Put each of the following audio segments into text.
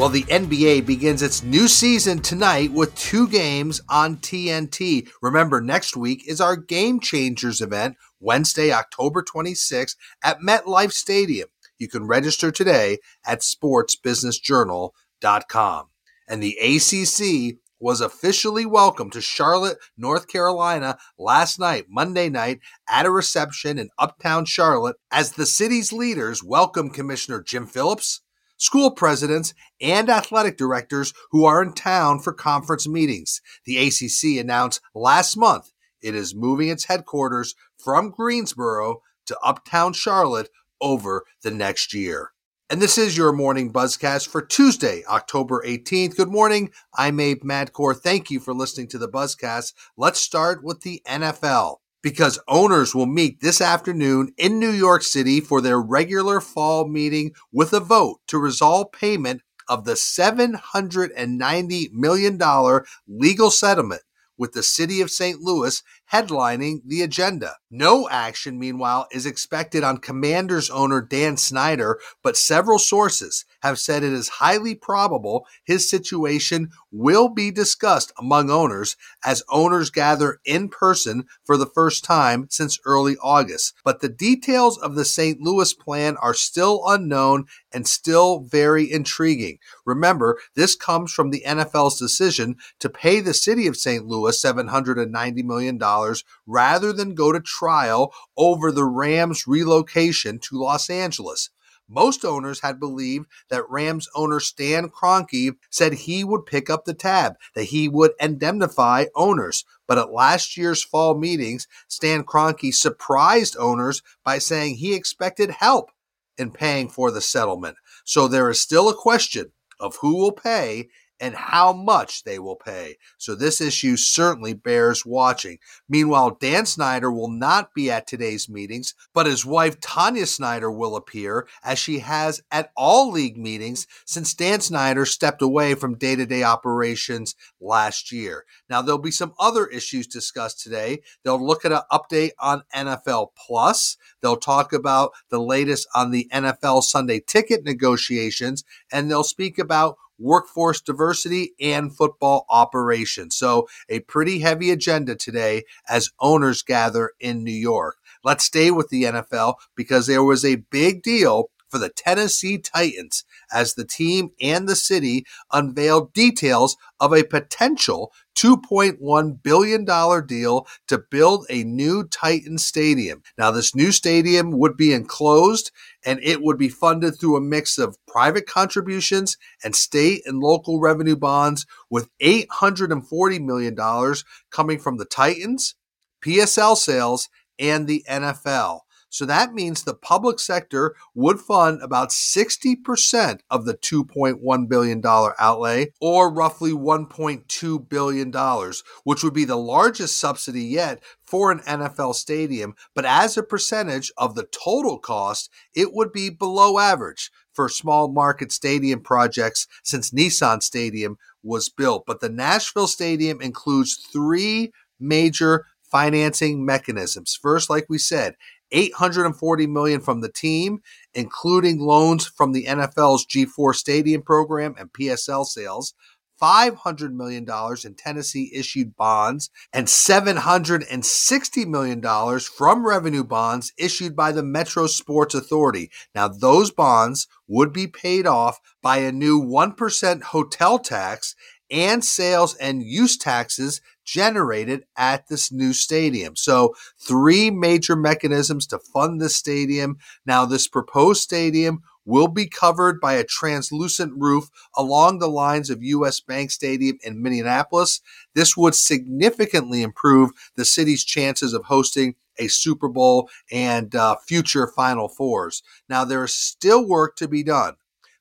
Well, the NBA begins its new season tonight with two games on TNT. Remember, next week is our Game Changers event, Wednesday, October 26th at MetLife Stadium. You can register today at sportsbusinessjournal.com. And the ACC was officially welcomed to Charlotte, North Carolina last night, Monday night, at a reception in Uptown Charlotte as the city's leaders welcomed Commissioner Jim Phillips school presidents, and athletic directors who are in town for conference meetings. The ACC announced last month it is moving its headquarters from Greensboro to Uptown Charlotte over the next year. And this is your morning buzzcast for Tuesday, October 18th. Good morning. I'm Abe Madkour. Thank you for listening to the buzzcast. Let's start with the NFL because owners will meet this afternoon in New York City for their regular fall meeting with a vote to resolve payment of the $790 million legal settlement with the city of St. Louis headlining the agenda. No action, meanwhile, is expected on Commanders owner Dan Snyder, but several sources have said it is highly probable his situation will be discussed among owners as owners gather in person for the first time since early August. But the details of the St. Louis plan are still unknown and still very intriguing. Remember, this comes from the NFL's decision to pay the city of St. Louis $790 million rather than go to trial over the Rams' relocation to Los Angeles. Most owners had believed that Rams owner Stan Kroenke said he would pick up the tab, that he would indemnify owners. But at last year's fall meetings, Stan Kroenke surprised owners by saying he expected help in paying for the settlement. So there is still a question of who will pay and how much they will pay. So this issue certainly bears watching. Meanwhile, Dan Snyder will not be at today's meetings, but his wife Tanya Snyder will appear as she has at all league meetings since Dan Snyder stepped away from day-to-day operations last year. Now there'll be some other issues discussed today. They'll look at an update on NFL Plus. They'll talk about the latest on the NFL Sunday ticket negotiations and they'll speak about workforce diversity, and football operations. So, a pretty heavy agenda today as owners gather in New York. Let's stay with the NFL because there was a big deal for the Tennessee Titans as the team and the city unveiled details of a potential $2.1 billion deal to build a new Titan stadium. Now, this new stadium would be enclosed and it would be funded through a mix of private contributions and state and local revenue bonds, with $840 million coming from the Titans, PSL sales, and the NFL. So that means the public sector would fund about 60% of the $2.1 billion outlay, or roughly $1.2 billion, which would be the largest subsidy yet for an NFL stadium. But as a percentage of the total cost, it would be below average for small market stadium projects since Nissan Stadium was built. But the Nashville Stadium includes three major financing mechanisms. First, like we said, 840 million from the team, including loans from the NFL's G4 Stadium program and PSL sales. $500 million in Tennessee issued bonds and $760 million from revenue bonds issued by the Metro Sports Authority. Now, those bonds would be paid off by a new 1% hotel tax and sales and use taxes generated at this new stadium. So, three major mechanisms to fund this stadium. Now, this proposed stadium will be covered by a translucent roof along the lines of US Bank Stadium in Minneapolis. This would significantly improve the city's chances of hosting a Super Bowl and uh, future Final Fours. Now, there is still work to be done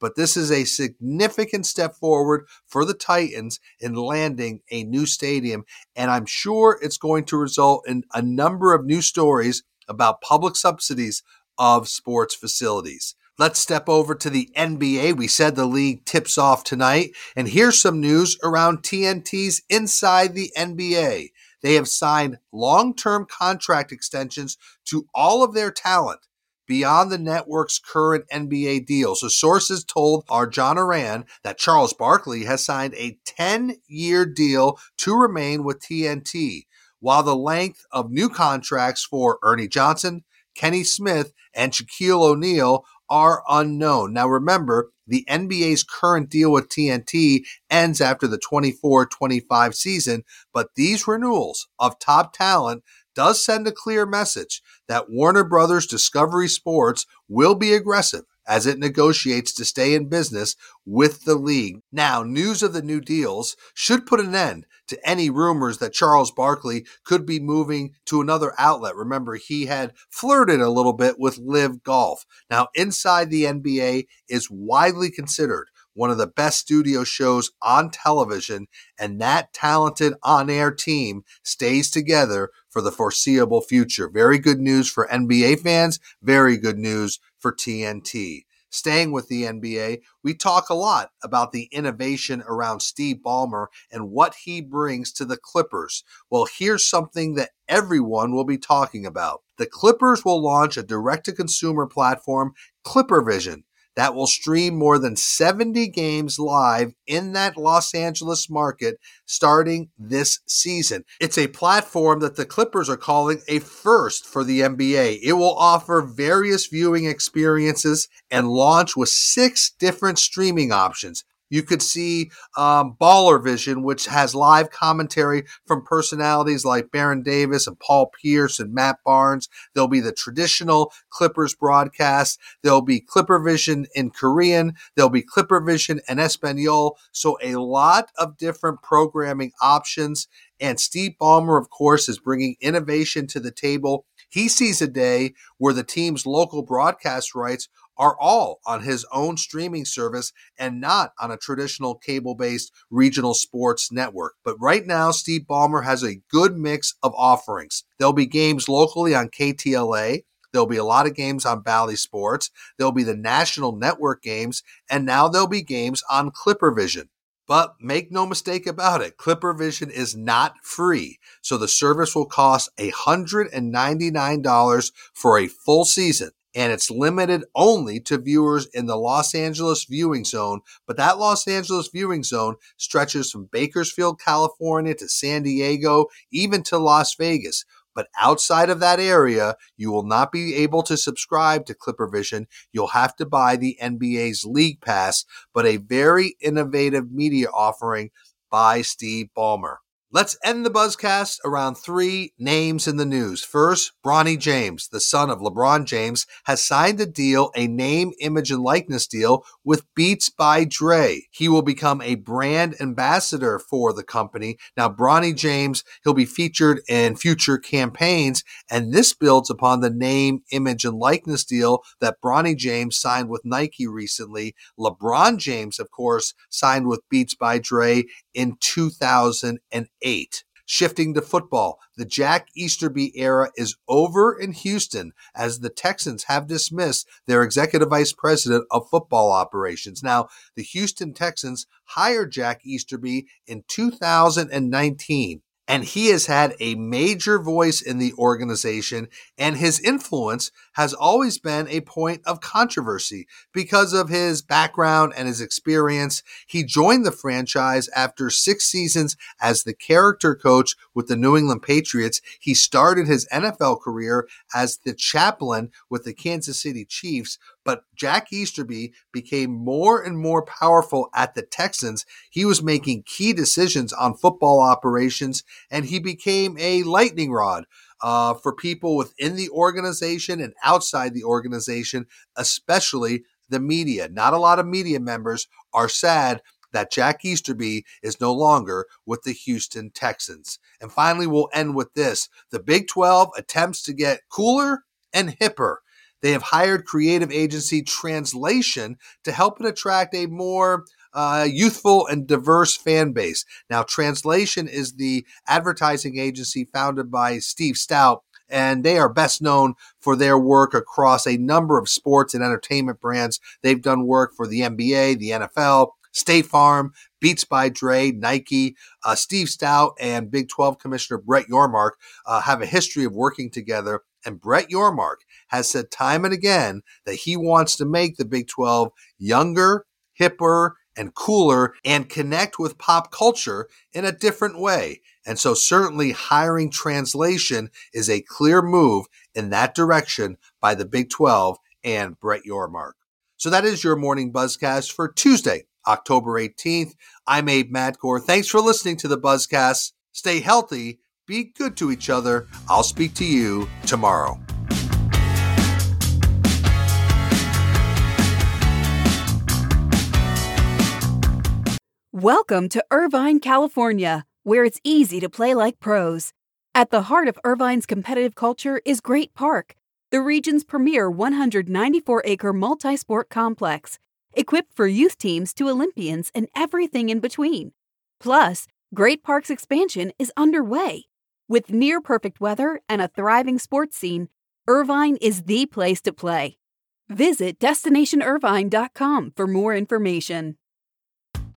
but this is a significant step forward for the Titans in landing a new stadium. And I'm sure it's going to result in a number of new stories about public subsidies of sports facilities. Let's step over to the NBA. We said the league tips off tonight. And here's some news around TNT's inside the NBA. They have signed long term contract extensions to all of their talent beyond the network's current NBA deal. So sources told our John Ourand that Charles Barkley has signed a 10 year deal to remain with TNT, while the length of new contracts for Ernie Johnson, Kenny Smith, and Shaquille O'Neal are unknown. Now remember, the NBA's current deal with TNT ends after the 24 25 season, but these renewals of top talent does send a clear message that Warner Brothers Discovery Sports will be aggressive as it negotiates to stay in business with the league. Now, news of the new deals should put an end to any rumors that Charles Barkley could be moving to another outlet. Remember, he had flirted a little bit with LIV Golf. Now, Inside the NBA is widely considered one of the best studio shows on television, and that talented on air team stays together for the foreseeable future. Very good news for NBA fans, very good news for TNT. Staying with the NBA, we talk a lot about the innovation around Steve Ballmer and what he brings to the Clippers. Well, here's something that everyone will be talking about. The Clippers will launch a direct to consumer platform, ClipperVision that will stream more than 70 games live in that Los Angeles market starting this season. It's a platform that the Clippers are calling a first for the NBA. It will offer various viewing experiences and launch with six different streaming options you could see um, Baller Vision, which has live commentary from personalities like Baron Davis and Paul Pierce and Matt Barnes. There'll be the traditional Clippers broadcast. There'll be Clipper Vision in Korean. There'll be Clipper Vision and Espanol. So a lot of different programming options. And Steve Ballmer, of course, is bringing innovation to the table. He sees a day where the team's local broadcast rights are all on his own streaming service and not on a traditional cable based regional sports network. But right now, Steve Ballmer has a good mix of offerings. There'll be games locally on KTLA. There'll be a lot of games on Bally Sports. There'll be the national network games. And now there'll be games on ClipperVision. But make no mistake about it, ClipperVision is not free. So the service will cost $199 for a full season and it's limited only to viewers in the Los Angeles viewing zone. But that Los Angeles viewing zone stretches from Bakersfield, California to San Diego, even to Las Vegas. But outside of that area, you will not be able to subscribe to ClipperVision. You'll have to buy the NBA's League Pass, but a very innovative media offering by Steve Ballmer. Let's end the buzzcast around three names in the news. First, Bronny James, the son of LeBron James, has signed a deal, a name, image, and likeness deal with Beats by Dre. He will become a brand ambassador for the company. Now, Bronny James, he'll be featured in future campaigns, and this builds upon the name, image, and likeness deal that Bronny James signed with Nike recently. LeBron James, of course, signed with Beats by Dre in 2008. Shifting to football, the Jack Easterby era is over in Houston as the Texans have dismissed their executive vice president of football operations. Now, the Houston Texans hired Jack Easterby in 2019 and he has had a major voice in the organization and his influence has always been a point of controversy because of his background and his experience. He joined the franchise after six seasons as the character coach with the New England Patriots. He started his NFL career as the chaplain with the Kansas City Chiefs, but Jack Easterby became more and more powerful at the Texans. He was making key decisions on football operations and he became a lightning rod uh, for people within the organization and outside the organization, especially the media. Not a lot of media members are sad that Jack Easterby is no longer with the Houston Texans. And finally, we'll end with this the Big 12 attempts to get cooler and hipper. They have hired creative agency Translation to help it attract a more uh, youthful and diverse fan base. Now, Translation is the advertising agency founded by Steve Stoute, and they are best known for their work across a number of sports and entertainment brands. They've done work for the NBA, the NFL, State Farm, Beats by Dre, Nike, uh, Steve Stoute, and Big 12 Commissioner Brett Yormark uh, have a history of working together. And Brett Yormark has said time and again that he wants to make the Big 12 younger, hipper, and cooler and connect with pop culture in a different way. And so certainly hiring translation is a clear move in that direction by the Big 12 and Brett Yormark. So that is your morning buzzcast for Tuesday, October 18th. I'm Abe Madkour. Thanks for listening to the Buzzcast. Stay healthy, be good to each other. I'll speak to you tomorrow. Welcome to Irvine, California, where it's easy to play like pros. At the heart of Irvine's competitive culture is Great Park, the region's premier 194 acre multi sport complex equipped for youth teams to Olympians and everything in between. Plus, Great Park's expansion is underway. With near perfect weather and a thriving sports scene, Irvine is the place to play. Visit destinationirvine.com for more information.